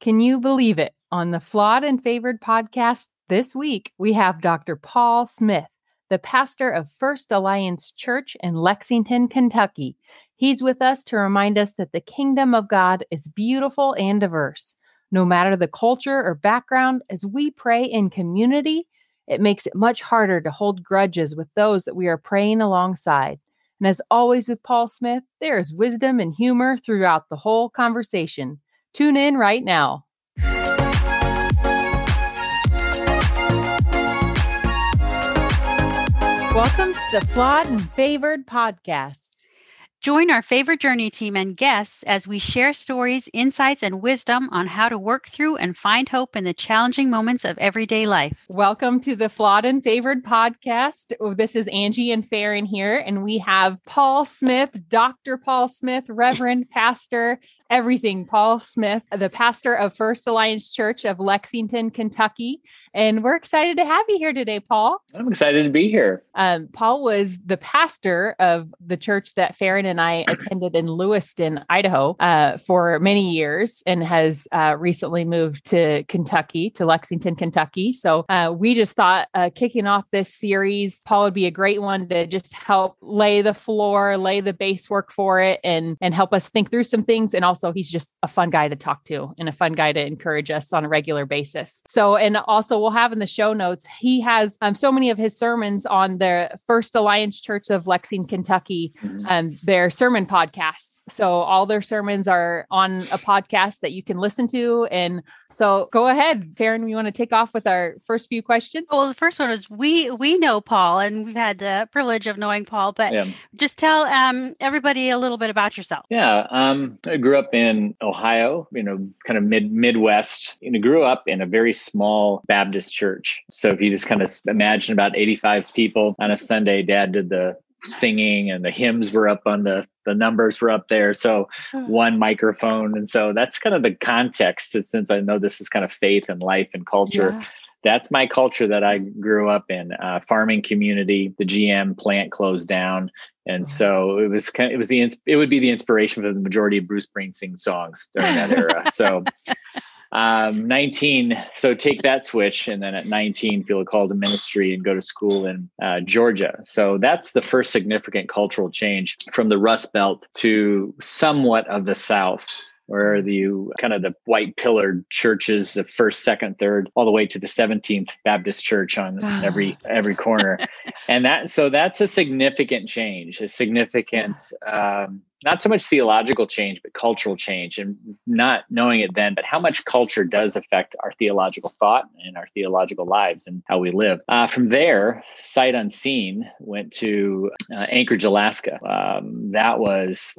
Can you believe it? On the Flawed and Favored podcast this week, we have Dr. Paul Smith, the pastor of First Alliance Church in Lexington, Kentucky. He's with us to remind us that the kingdom of God is beautiful and diverse. No matter the culture or background, as we pray in community, it makes it much harder to hold grudges with those that we are praying alongside. And as always with Paul Smith, there is wisdom and humor throughout the whole conversation. Tune in right now. Welcome to the Flawed and Favored podcast. Join our favorite journey team and guests as we share stories, insights, and wisdom on how to work through and find hope in the challenging moments of everyday life. Welcome to the Flawed and Favored podcast. Oh, this is Angie and Farron here, and we have Paul Smith, Dr. Paul Smith, Reverend Pastor, everything. Paul Smith, the pastor of First Alliance Church of Lexington, Kentucky. And we're excited to have you here today, Paul. I'm excited to be here. Um, Paul was the pastor of the church that Farron and I attended in Lewiston, Idaho, uh, for many years and has uh, recently moved to Kentucky, to Lexington, Kentucky. So uh, we just thought uh, kicking off this series, Paul would be a great one to just help lay the floor, lay the base work for it, and, and help us think through some things and also also he's just a fun guy to talk to and a fun guy to encourage us on a regular basis. So, and also we'll have in the show notes, he has um, so many of his sermons on the First Alliance Church of Lexington, Kentucky, mm-hmm. um, their sermon podcasts. So all their sermons are on a podcast that you can listen to. And so go ahead, Farron, you want to take off with our first few questions? Well, the first one is we, we know Paul and we've had the privilege of knowing Paul, but yeah. just tell um, everybody a little bit about yourself. Yeah. Um, I grew up up in Ohio, you know, kind of mid Midwest. You know, grew up in a very small Baptist church. So if you just kind of imagine about 85 people on a Sunday, dad did the singing and the hymns were up on the the numbers were up there so hmm. one microphone and so that's kind of the context since i know this is kind of faith and life and culture yeah. that's my culture that i grew up in uh, farming community the gm plant closed down and so it was kind of, it was the it would be the inspiration for the majority of Bruce Springsteen songs during that era. So um, 19 so take that switch and then at 19 feel a call to ministry and go to school in uh, georgia. So that's the first significant cultural change from the rust belt to somewhat of the south where are the kind of the white pillared churches, the first, second, third, all the way to the 17th Baptist church on every every corner. and that so that's a significant change, a significant um, not so much theological change, but cultural change, and not knowing it then, but how much culture does affect our theological thought and our theological lives and how we live. Uh, from there, sight unseen, went to uh, Anchorage, Alaska. Um, that was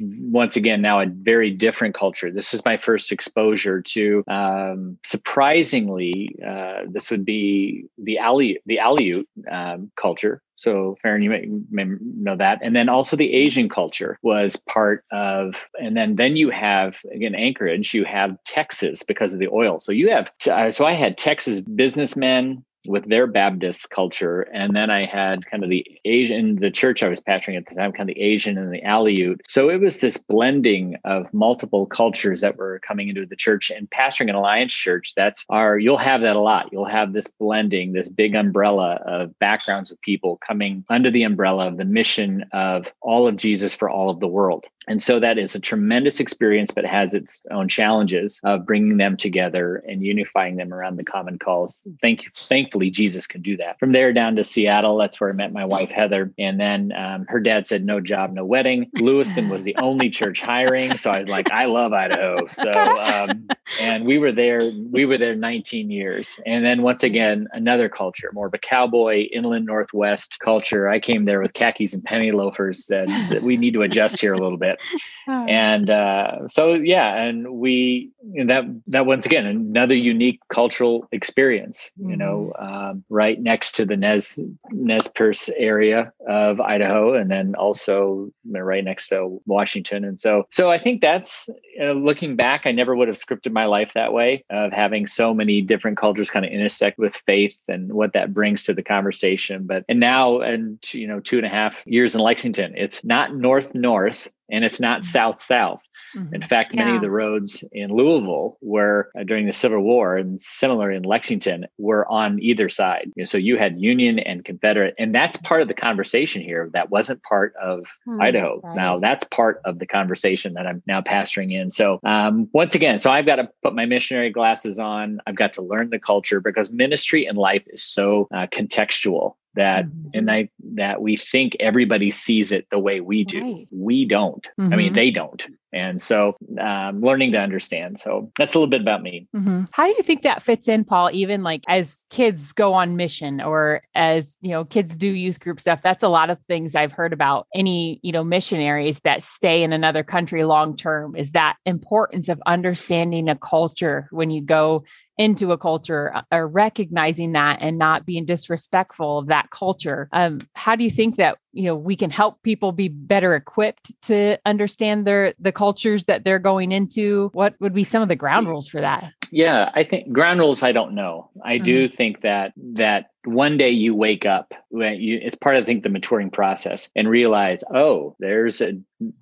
once again now a very different culture. This is my first exposure to, um, surprisingly, uh, this would be the Aleut, the Aleut um, culture so Farron, you may, may, know that. And then also the Asian culture was part of, and then then you have again Anchorage, you have Texas because of the oil. So you have, uh, so I had Texas businessmen, with their Baptist culture. And then I had kind of the Asian, the church I was pastoring at the time, kind of the Asian and the Aleut. So it was this blending of multiple cultures that were coming into the church and pastoring an alliance church. That's our, you'll have that a lot. You'll have this blending, this big umbrella of backgrounds of people coming under the umbrella of the mission of all of Jesus for all of the world. And so that is a tremendous experience, but has its own challenges of bringing them together and unifying them around the common cause. Thank, thankfully, Jesus can do that. From there down to Seattle, that's where I met my wife, Heather. And then um, her dad said, no job, no wedding. Lewiston was the only church hiring. So I was like, I love Idaho. So, um, and we were there, we were there 19 years. And then once again, another culture, more of a cowboy, inland Northwest culture. I came there with khakis and penny loafers that we need to adjust here a little bit it. And uh, so, yeah, and we know, that that once again another unique cultural experience. Mm-hmm. You know, mm-hmm. um, right next to the Nez Nez Perce area of Idaho, and then also right next to Washington. And so, so I think that's uh, looking back, I never would have scripted my life that way of having so many different cultures kind of intersect with faith and what that brings to the conversation. But and now, and you know, two and a half years in Lexington, it's not north north and it's not mm-hmm. south south Mm-hmm. In fact, yeah. many of the roads in Louisville were uh, during the Civil War and similar in Lexington were on either side. You know, so you had Union and Confederate, and that's part of the conversation here. That wasn't part of mm-hmm. Idaho. Right. Now that's part of the conversation that I'm now pastoring in. So um, once again, so I've got to put my missionary glasses on. I've got to learn the culture because ministry and life is so uh, contextual that mm-hmm. and I that we think everybody sees it the way we do. Right. We don't. Mm-hmm. I mean, mm-hmm. they don't. And so um, learning to understand. So that's a little bit about me. Mm-hmm. How do you think that fits in, Paul? Even like as kids go on mission or as, you know, kids do youth group stuff, that's a lot of things I've heard about any, you know, missionaries that stay in another country long term is that importance of understanding a culture when you go into a culture uh, or recognizing that and not being disrespectful of that culture. Um, how do you think that you know we can help people be better equipped to understand their the cultures that they're going into? What would be some of the ground rules for that? Yeah, I think ground rules. I don't know. I mm-hmm. do think that that one day you wake up you, it's part of i think the maturing process and realize oh there's a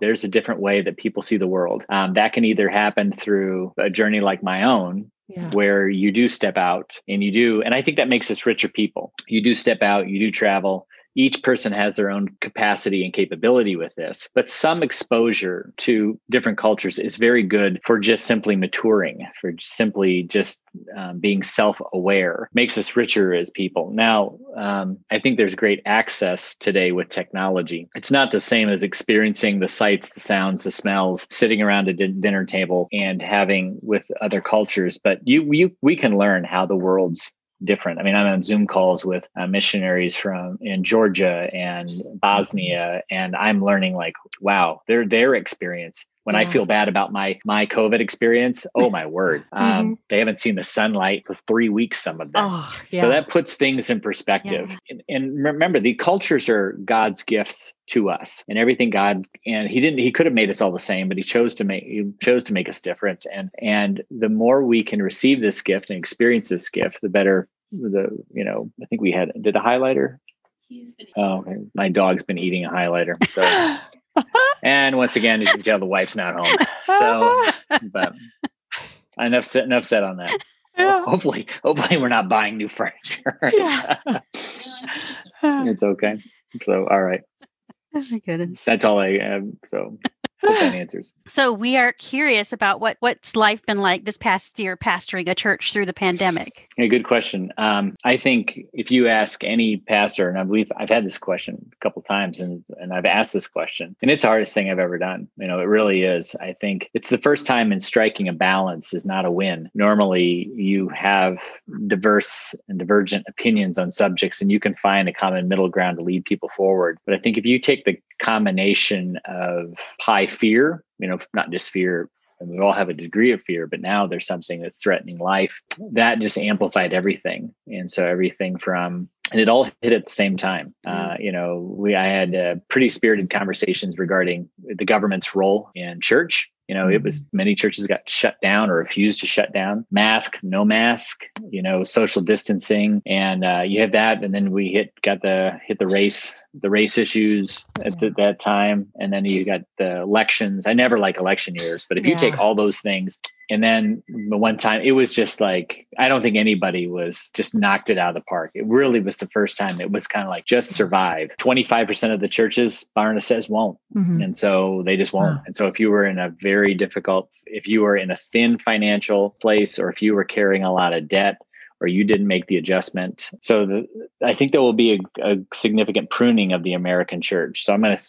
there's a different way that people see the world um, that can either happen through a journey like my own yeah. where you do step out and you do and i think that makes us richer people you do step out you do travel each person has their own capacity and capability with this, but some exposure to different cultures is very good for just simply maturing, for simply just um, being self aware, makes us richer as people. Now, um, I think there's great access today with technology. It's not the same as experiencing the sights, the sounds, the smells, sitting around a dinner table and having with other cultures, but you, you we can learn how the world's different. I mean, I'm on Zoom calls with uh, missionaries from in Georgia and Bosnia, and I'm learning like, wow, their their experience. When yeah. I feel bad about my my COVID experience, oh my word, um, mm-hmm. they haven't seen the sunlight for three weeks. Some of them, oh, yeah. so that puts things in perspective. Yeah. And, and remember, the cultures are God's gifts to us, and everything God and He didn't. He could have made us all the same, but He chose to make He chose to make us different. And and the more we can receive this gift and experience this gift, the better the you know i think we had did a highlighter He's been oh my dog's been eating a highlighter so and once again as you can tell the wife's not home. So but enough said enough said on that. Yeah. hopefully hopefully we're not buying new furniture. Yeah. it's okay. So all right. That's good that's all i have so that answers. So we are curious about what what's life been like this past year pastoring a church through the pandemic. A good question. Um, I think if you ask any pastor, and I believe I've had this question a couple times, and and I've asked this question, and it's the hardest thing I've ever done. You know, it really is. I think it's the first time in striking a balance is not a win. Normally, you have diverse and divergent opinions on subjects, and you can find a common middle ground to lead people forward. But I think if you take the combination of high fear, you know, not just fear, and we all have a degree of fear, but now there's something that's threatening life. That just amplified everything. And so everything from and it all hit at the same time. Uh, mm. you know, we I had uh, pretty spirited conversations regarding the government's role in church. You know, it was mm. many churches got shut down or refused to shut down. Mask, no mask. You know, social distancing, and uh, you have that, and then we hit got the hit the race the race issues at the, that time and then you got the elections. I never like election years but if yeah. you take all those things and then the one time it was just like i don't think anybody was just knocked it out of the park. It really was the first time it was kind of like just survive. 25% of the churches barna says won't. Mm-hmm. and so they just won't. And so if you were in a very difficult if you were in a thin financial place or if you were carrying a lot of debt or you didn't make the adjustment. So the, I think there will be a, a, significant pruning of the American church. So I'm going to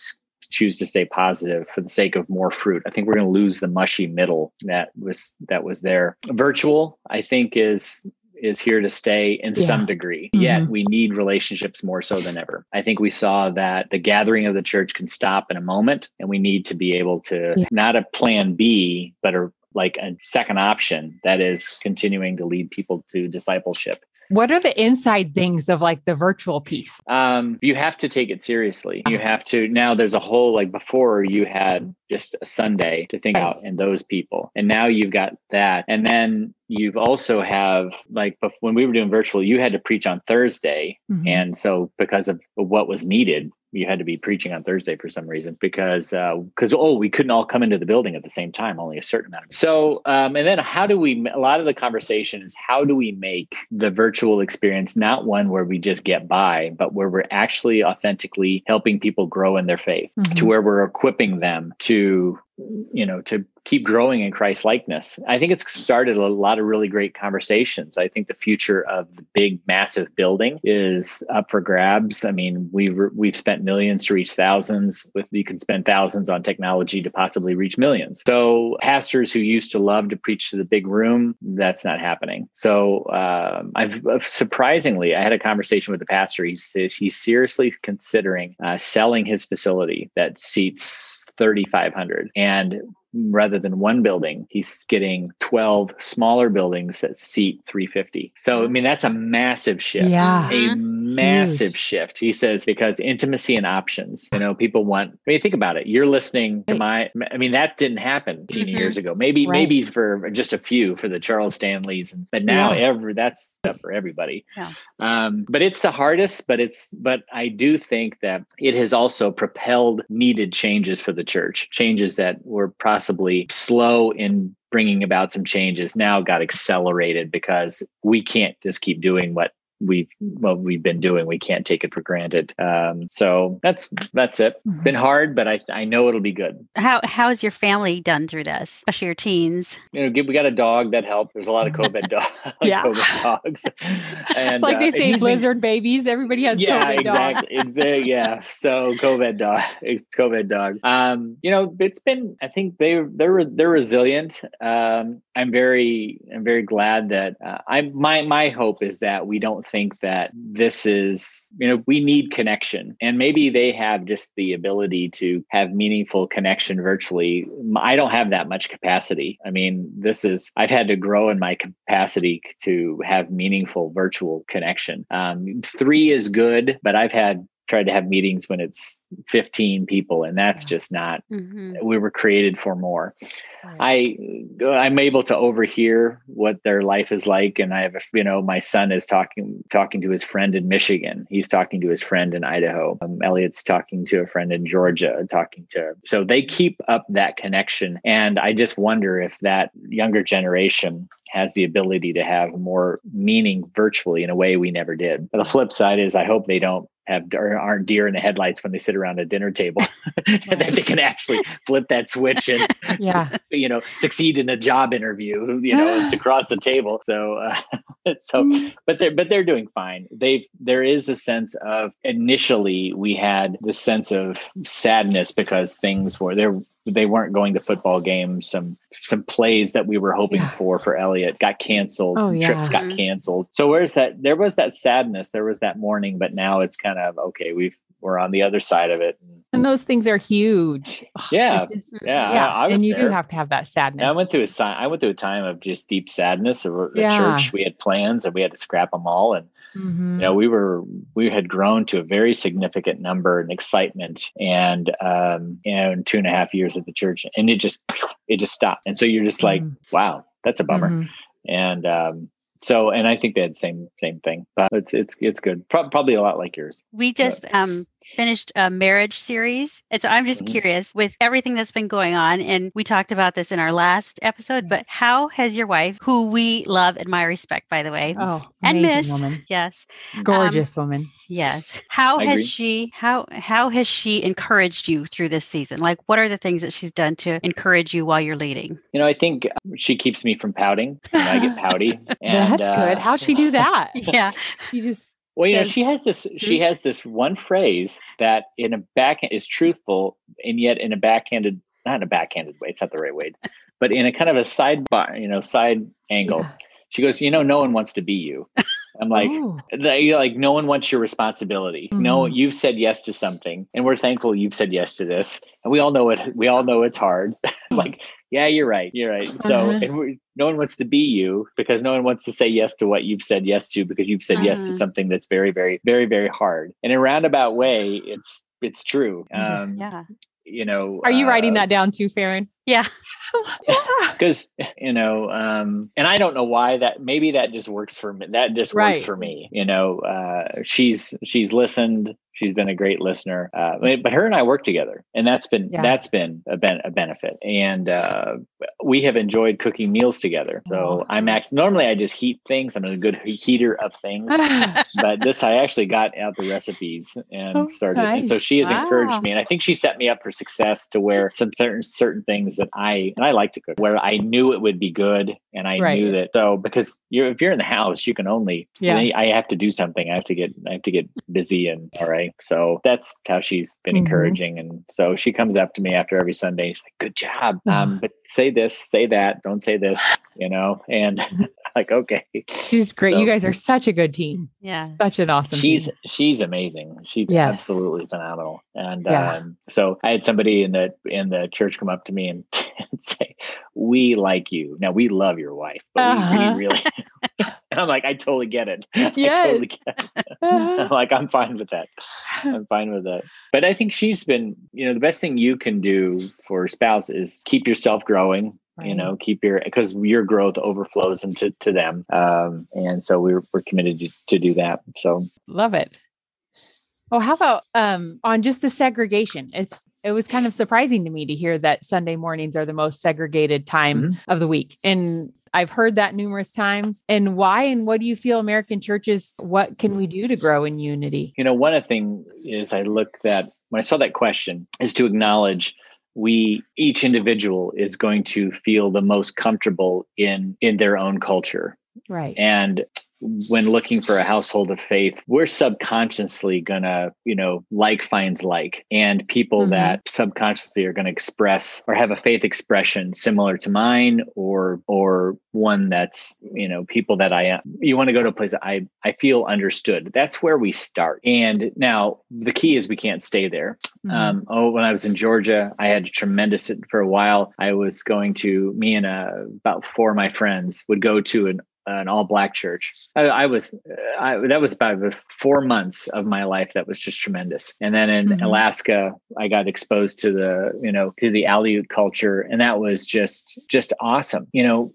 choose to stay positive for the sake of more fruit. I think we're going to lose the mushy middle that was that was there. Virtual, I think, is is here to stay in yeah. some degree. Mm-hmm. Yet we need relationships more so than ever. I think we saw that the gathering of the church can stop in a moment and we need to be able to yeah. not a plan B, but a like a second option that is continuing to lead people to discipleship. What are the inside things of like the virtual piece? Um, you have to take it seriously. You have to now. There's a whole like before you had just a Sunday to think out and those people, and now you've got that, and then you've also have like when we were doing virtual, you had to preach on Thursday, mm-hmm. and so because of what was needed, you had to be preaching on Thursday for some reason because because uh, oh we couldn't all come into the building at the same time, only a certain amount. Of so um, and then how do we? A lot of the conversation is how do we make the virtual experience not one where we just get by, but where we're actually authentically helping people grow in their faith, mm-hmm. to where we're equipping them to you know to keep growing in Christ likeness. I think it's started a lot of really great conversations. I think the future of the big, massive building is up for grabs. I mean, we've we've spent millions to reach thousands. With you can spend thousands on technology to possibly reach millions. So pastors who used to love to preach to the big room, that's not happening. So um, I've surprisingly, I had a conversation with the pastor. He says he's seriously considering uh, selling his facility that seats 3,500 and rather than one building, he's getting 12 smaller buildings that seat 350. So, I mean, that's a massive shift. Yeah. A massive Huge. shift. He says, because intimacy and options, you know, people want, I mean, think about it. You're listening to my, I mean, that didn't happen 10 mm-hmm. years ago. Maybe, right. maybe for just a few for the Charles Stanleys, but now yeah. every, that's for everybody. Yeah. Um, but it's the hardest, but it's, but I do think that it has also propelled needed changes for the church, changes that were processed possibly slow in bringing about some changes now got accelerated because we can't just keep doing what we've what we've been doing. We can't take it for granted. Um, so that's that's it. Mm-hmm. Been hard, but I I know it'll be good. How how has your family done through this, especially your teens? You know, we got a dog that helped. There's a lot of COVID, dogs. yeah. COVID dogs. And, it's like they uh, say, blizzard babies. Everybody has yeah, COVID exactly, dogs. exactly. Yeah. So COVID dog. It's COVID dog. Um, you know, it's been. I think they they're they're resilient. Um, I'm very I'm very glad that uh, I my my hope is that we don't think that this is, you know, we need connection. And maybe they have just the ability to have meaningful connection virtually. I don't have that much capacity. I mean, this is, I've had to grow in my capacity to have meaningful virtual connection. Um, three is good, but I've had tried to have meetings when it's 15 people and that's just not mm-hmm. we were created for more I I'm able to overhear what their life is like, and I have you know my son is talking talking to his friend in Michigan. He's talking to his friend in Idaho. Um, Elliot's talking to a friend in Georgia. Talking to so they keep up that connection, and I just wonder if that younger generation has the ability to have more meaning virtually in a way we never did. But the flip side is I hope they don't have aren't deer in the headlights when they sit around a dinner table. And that they can actually flip that switch and yeah. you know succeed in a job interview you know it's across the table. So uh, so mm. but they're but they're doing fine. They've there is a sense of initially we had the sense of sadness because things were there they weren't going to football games. Some some plays that we were hoping yeah. for for Elliot got canceled. Oh, some yeah. trips got mm-hmm. canceled. So where's that? There was that sadness. There was that mourning, but now it's kind of okay. We've we're on the other side of it. And those things are huge. Yeah, just, yeah, yeah. I, I and you there. do have to have that sadness. I went through a I went through a time of just deep sadness. Of the yeah. church, we had plans and we had to scrap them all, and Mm-hmm. You know, we were we had grown to a very significant number and excitement, and um, you know, in two and a half years at the church, and it just it just stopped. And so you're just like, mm-hmm. wow, that's a bummer. Mm-hmm. And um, so, and I think they had the same same thing, but it's it's it's good. Pro- probably a lot like yours. We just but. um finished a marriage series. And so I'm just mm-hmm. curious with everything that's been going on, and we talked about this in our last episode, but how has your wife, who we love, admire, respect, by the way, oh, and miss, woman. yes, gorgeous um, woman, yes. How I has agree. she how how has she encouraged you through this season? Like, what are the things that she's done to encourage you while you're leading? You know, I think she keeps me from pouting. I get pouty. And, That's uh, good. How'd she do that? yeah, you just well, you know, she has this. She has this one phrase that, in a back, is truthful, and yet in a backhanded, not in a backhanded way. It's not the right way, but in a kind of a sidebar, you know, side angle. Yeah. She goes, you know, no one wants to be you. I'm like, oh. like no one wants your responsibility. Mm-hmm. No, you've said yes to something, and we're thankful you've said yes to this. And we all know it. We all know it's hard. like yeah, you're right. You're right. So, uh-huh. no one wants to be you because no one wants to say yes to what you've said yes to because you've said uh-huh. yes to uh-huh. something that's very, very, very, very hard. And In a roundabout way, it's it's true. Mm-hmm. Um, yeah. You know, are you uh, writing that down too, Farron? Yeah. because you know um and i don't know why that maybe that just works for me that just Right. works for me you know uh she's she's listened she's been a great listener uh but but her and i work together and that's been Yeah. that's been a, ben- a benefit and uh we have enjoyed cooking meals together so i'm actually normally i just heat things i'm a good heater of things but this I actually got out the recipes and Oh, started. And so she has Wow. encouraged me, and I think she set me up for success to where some certain certain things that I and I like to cook, where I knew it would be good, and I Right. knew that. So because you're if you're in the house, you can only Yeah. I have to do something. I have to get I have to get busy and all right. So that's how she's been Mhm. encouraging, and so she comes up to me after every Sunday. She's like, "Good job, um, but say this, say that, don't say this," you know, and like okay. She's great. So- you guys are such a good team. Yeah. Such an awesome she's team. she's amazing she's Yes. absolutely phenomenal and Yeah. um, so i had somebody in the in the church come up to me and, and say we like you now we love your wife but Uh-huh. we, we really and i'm like i totally get it i totally get it i'm like i'm fine with that i'm fine with that but i think she's been you know the best thing you can do for a spouse is keep yourself growing you know keep your because your growth overflows into to them um and so we're, we're committed to, to do that so Love it. Oh, how about um on just the segregation? It's it was kind of surprising to me to hear that Sunday mornings are the most segregated time Mhm. of the week. And I've heard that numerous times. And why and what do you feel American churches what can we do to grow in unity? you know one of the things is i look that when i saw that question is to acknowledge we each individual is going to feel the most comfortable in in their own culture Right. and when looking for a household of faith we're subconsciously gonna you know like finds like and people Mhm. that subconsciously are to express or have a faith expression similar to mine or or one that's you know people that i am you want to go to a place that i i feel understood that's where we start and now the key is we can't stay there Mhm. um, oh, when I was in Georgia, I had a tremendous for a while. I was going to me and uh, about four of my friends would go to an an all black church. I, I was I, that was about four months of my life. That was just tremendous. And then in Mhm. Alaska, I got exposed to the you know to the Aleut culture, and that was just just awesome. You know,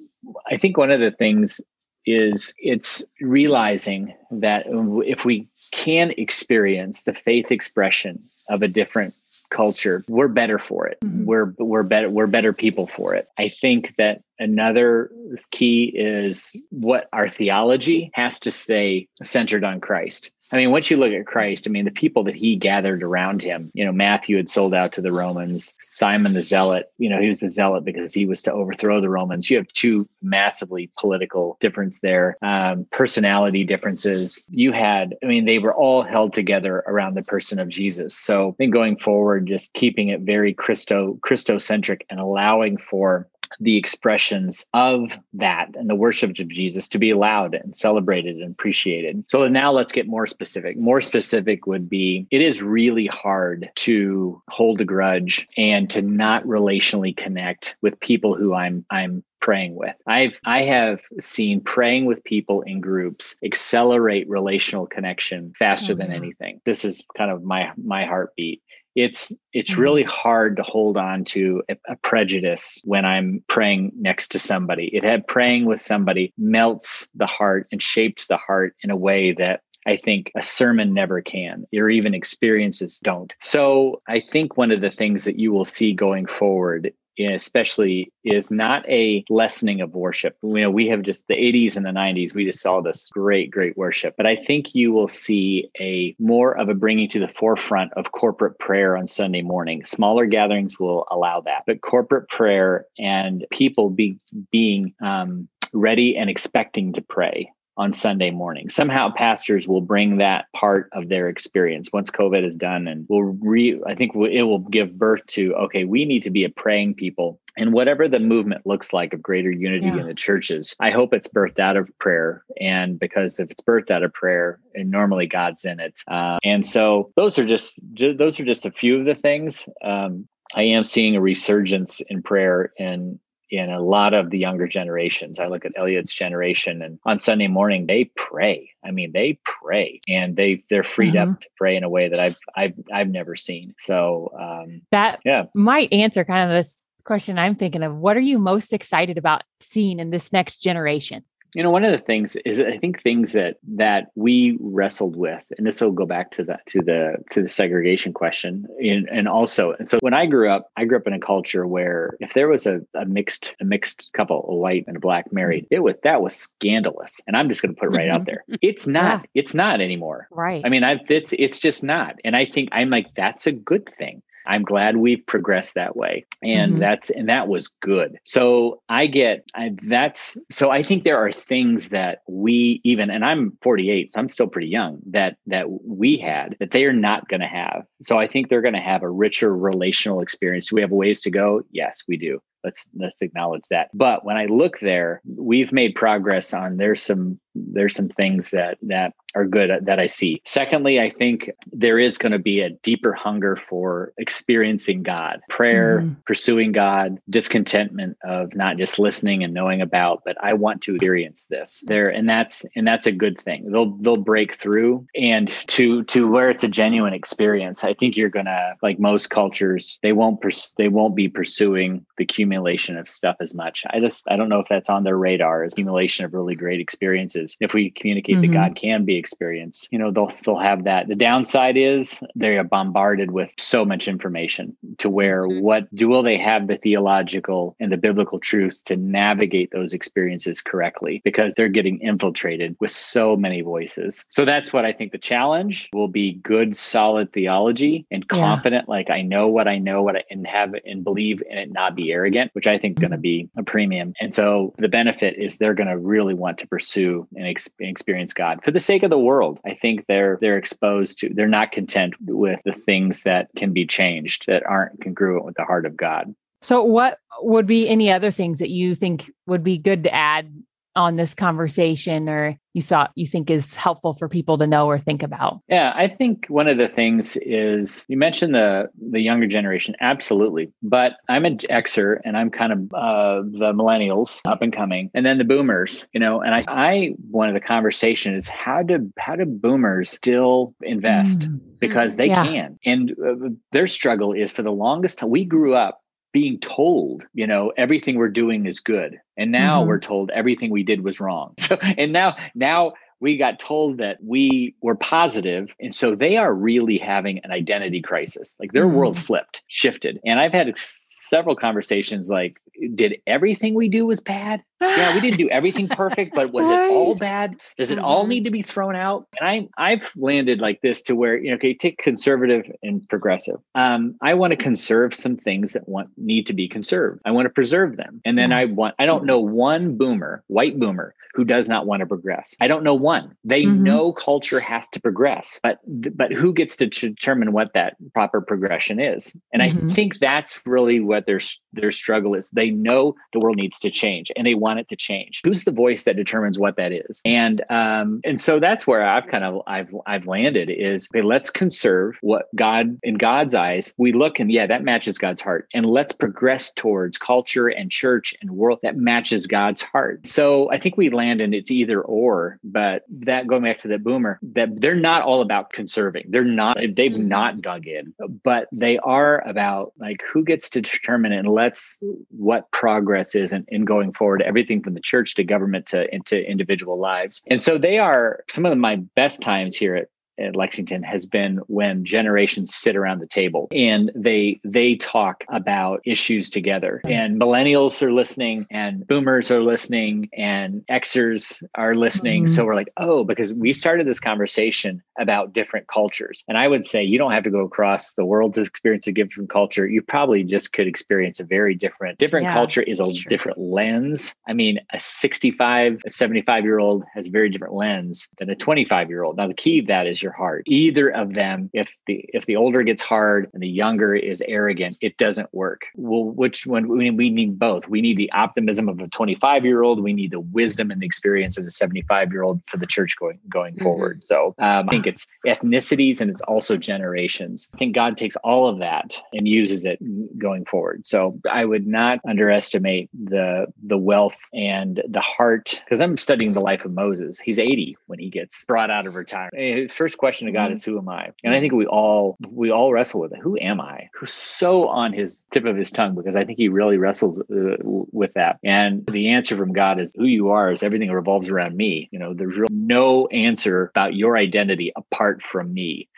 I think one of the things is it's realizing that if we can experience the faith expression of a different culture we're better for it. Mhm. we're we're better we're better people for it. I think that another key is what our theology has to stay centered on christ I mean, once you look at Christ, I mean, the people that he gathered around him, you know, Matthew had sold out to the Romans, Simon the Zealot, you know, he was the Zealot because he was to overthrow the Romans. You have two massively political difference there, um, personality differences. You had, I mean, they were all held together around the person of Jesus. So I think going forward, just keeping it very Christo Christocentric and allowing for the expressions of that and the worship of Jesus to be allowed and celebrated and appreciated. So now let's get more specific. More specific would be it is really hard to hold a grudge and to not relationally connect with people who I'm I'm praying with. I've I have seen praying with people in groups accelerate relational connection faster Oh, than mm-hmm. anything. This is kind of my my heartbeat it's it's Mhm. really hard to hold on to a, a prejudice when i'm praying next to somebody it had praying with somebody melts the heart and shapes the heart in a way that I think a sermon never can, or even experiences don't. So I think one of the things that you will see going forward especially is not a lessening of worship. You know, we have just the 80s and the 90s, we just saw this great, great worship. But I think you will see a more of a bringing to the forefront of corporate prayer on Sunday morning. Smaller gatherings will allow that, but corporate prayer and people be being um, ready and expecting to pray on Sunday morning. Somehow pastors will bring that part of their experience once COVID is done and will re I think it will give birth to okay, we need to be a praying people. And whatever the movement looks like of greater unity Yeah. in the churches, I hope it's birthed out of prayer. And because if it's birthed out of prayer, and normally God's in it. Uh, and so those are just ju- those are just a few of the things. Um, I am seeing a resurgence in prayer in in a lot of the younger generations. I look at Elliot's generation and on Sunday morning they pray. I mean, they pray and they they're freed up to pray in a way that I've I've I've never seen. So um That yeah. might answer kind of this question I'm thinking of. What are you most excited about seeing in this next generation? You know, one of the things is I think things that that we wrestled with, and this will go back to the to the to the segregation question, and, and also, and so when I grew up, I grew up in a culture where if there was a, a mixed a mixed couple, a white and a black mm-hmm. married, it was that was scandalous, and I'm just going to put it right out mm-hmm. there. It's not. Yeah. It's not anymore. Right. I mean, I've it's it's just not, and I think I'm like that's a good thing. I'm glad we've progressed that way. And mm-hmm. that's and that was good. So I get I, that's so I think there are things that we even and I'm 48, so I'm still pretty young that that we had that they are not going to have. So I think they're going to have a richer relational experience. Do we have ways to go? Yes, we do let's let's acknowledge that but when i look there we've made progress on there's some there's some things that that are good that I see. Secondly, I think there is going to be a deeper hunger for experiencing God, prayer, mm. pursuing God, discontentment of not just listening and knowing about, but I want to experience this there, and that's and that's a good thing. They'll they'll break through and to to where it's a genuine experience. I think you're gonna like most cultures, they won't pers- they won't be pursuing the accumulation of stuff as much. I just I don't know if that's on their radar as accumulation of really great experiences. If we communicate mm-hmm. that God can be experience. You know, they'll they'll have that. The downside is they are bombarded with so much information to where mm-hmm. what do will they have the theological and the biblical truth to navigate those experiences correctly because they're getting infiltrated with so many voices. So that's what I think the challenge will be good solid theology and confident yeah. like I know what I know what I and have and believe and it not be arrogant, which I think is going to mm-hmm. be a premium. And so the benefit is they're going to really want to pursue and, ex- experience God for the sake of the world. I think they're they're exposed to they're not content with the things that can be changed that aren't congruent with the heart of God. So what would be any other things that you think would be good to add on this conversation or you thought you think is helpful for people to know or think about? Yeah, I think one of the things is you mentioned the the younger generation, absolutely. But I'm an Xer and I'm kind of uh, the millennials up and coming, and then the boomers. You know, and I I one of the conversation is how do how do boomers still invest mm. because they yeah. can, and uh, their struggle is for the longest time we grew up being told, you know, everything we're doing is good. And now mm-hmm. we're told everything we did was wrong. So, and now, now we got told that we were positive and so they are really having an identity crisis like their mm-hmm. world flipped shifted and i've had several conversations like did everything we do was bad yeah we didn't do everything perfect but was right. it all bad does it mm-hmm. all need to be thrown out and i i've landed like this to where you know okay take conservative and progressive um, i want to conserve some things that want need to be conserved i want to preserve them and then mm-hmm. i want i don't know one boomer white boomer who does not want to progress i don't know one they mm-hmm. know culture has to progress but but who gets to determine what that proper progression is and i mm-hmm. think that's really what their their struggle is they know the world needs to change and they want it to change. Who's the voice that determines what that is? And um, and so that's where I've kind of I've I've landed is okay, let's conserve what God in God's eyes we look and yeah that matches God's heart and let's progress towards culture and church and world that matches God's heart. So I think we land in it's either or, but that going back to the boomer that they're not all about conserving. They're not they've mm-hmm. not dug in, but they are about like who gets to determine and let's what progress is in, in going forward, everything from the church to government to into individual lives. And so they are some of my best times here at at Lexington has been when generations sit around the table and they they talk about issues together. And millennials are listening and boomers are listening and Xers are listening. Mm-hmm. So we're like, oh, because we started this conversation about different cultures. And I would say you don't have to go across the world to experience a different culture. You probably just could experience a very different different yeah, culture is a true. different lens. I mean, a 65, a 75 year old has a very different lens than a 25 year old. Now the key of that is your heart. Either of them, if the if the older gets hard and the younger is arrogant, it doesn't work. Well, which one we, we need both. We need the optimism of a 25 year old. We need the wisdom and the experience of the 75 year old for the church going going mm-hmm. forward. So um, I think it's ethnicities and it's also generations. I think God takes all of that and uses it going forward. So I would not underestimate the the wealth and the heart because I'm studying the life of Moses. He's 80 when he gets brought out of retirement. His first first question to God Mhm. is, "Who am I?" And I think we all we all wrestle with it. Who am I? Who's so on his tip of his tongue because I think he really wrestles uh, with that. And the answer from God is, "Who you are is everything revolves around me." You know, there's real no answer about your identity apart from me.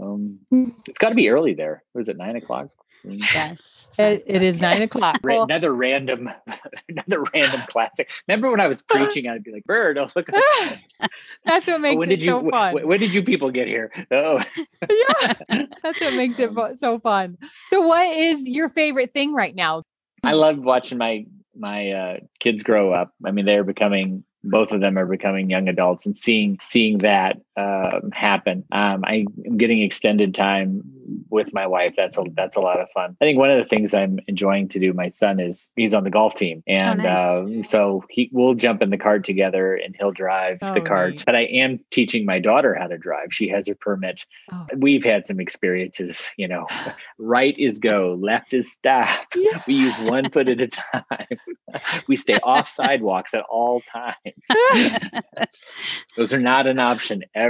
Um, it's got to be early there. Was it nine o'clock? Yes. It, it is nine o'clock. Ra- another random, another random classic. Remember when I was preaching? I'd be like, "Bird, oh look." At that's what makes when it did you? so fun. wh- when did you people get here? Oh, yeah, that's what makes it so fun. So, what is your favorite thing right now? I love watching my my uh, kids grow up. I mean, they're becoming both of them are becoming young adults, and seeing seeing that um, happen. Um, I am getting extended time with my wife. That's a that's a lot of fun. I think one of the things I'm enjoying to do. My son is he's on the golf team, and nice. uh, so he we'll jump in the cart together, and he'll drive Oh, the cart. neat. But I am teaching my daughter how to drive. She has her permit. Oh. We've had some experiences. You know, right is go, left is stop. Yeah. We use one foot at a time. we stay off sidewalks at all times. Those are not an option ever.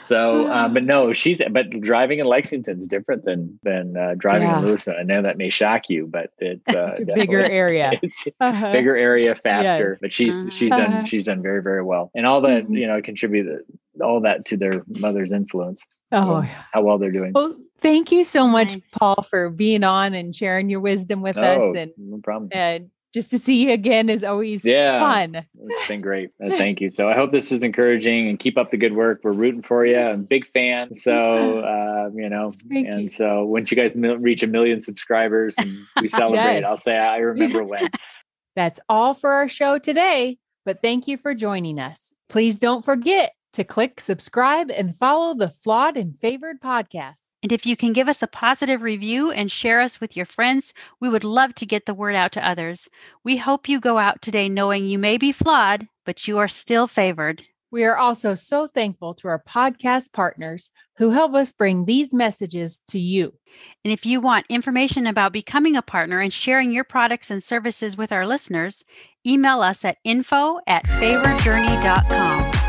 So, uh, but no, she's but driving in Lexington is different than than uh, driving Yeah. in Lewiston. I know that may shock you, but it's uh, a bigger area. It's Uh-huh. bigger area, faster. Yes. But she's Mhm. she's Uh-huh. done she's done very very well, and all that Mhm. you know contribute all that to their mother's influence. Oh, So, how well they're doing. well, thank you so much, Nice. Paul, for being on and sharing your wisdom with oh, us. And no problem. and just to see you again is always Yeah. fun. It's been great. Uh, Thank you. So I hope this was encouraging and keep up the good work. We're rooting for you. I'm a big fan. So, uh, you know, Thank and you. so once you guys reach a million subscribers and we celebrate, Yes. I'll say, I remember when. That's all for our show today, but thank you for joining us. Please don't forget to click subscribe and follow the Flawed and Favored podcast. And if you can give us a positive review and share us with your friends, we would love to get the word out to others. We hope you go out today knowing you may be flawed, but you are still favored. We are also so thankful to our podcast partners who help us bring these messages to you. And if you want information about becoming a partner and sharing your products and services with our listeners, email us at info at favoredjourney.com.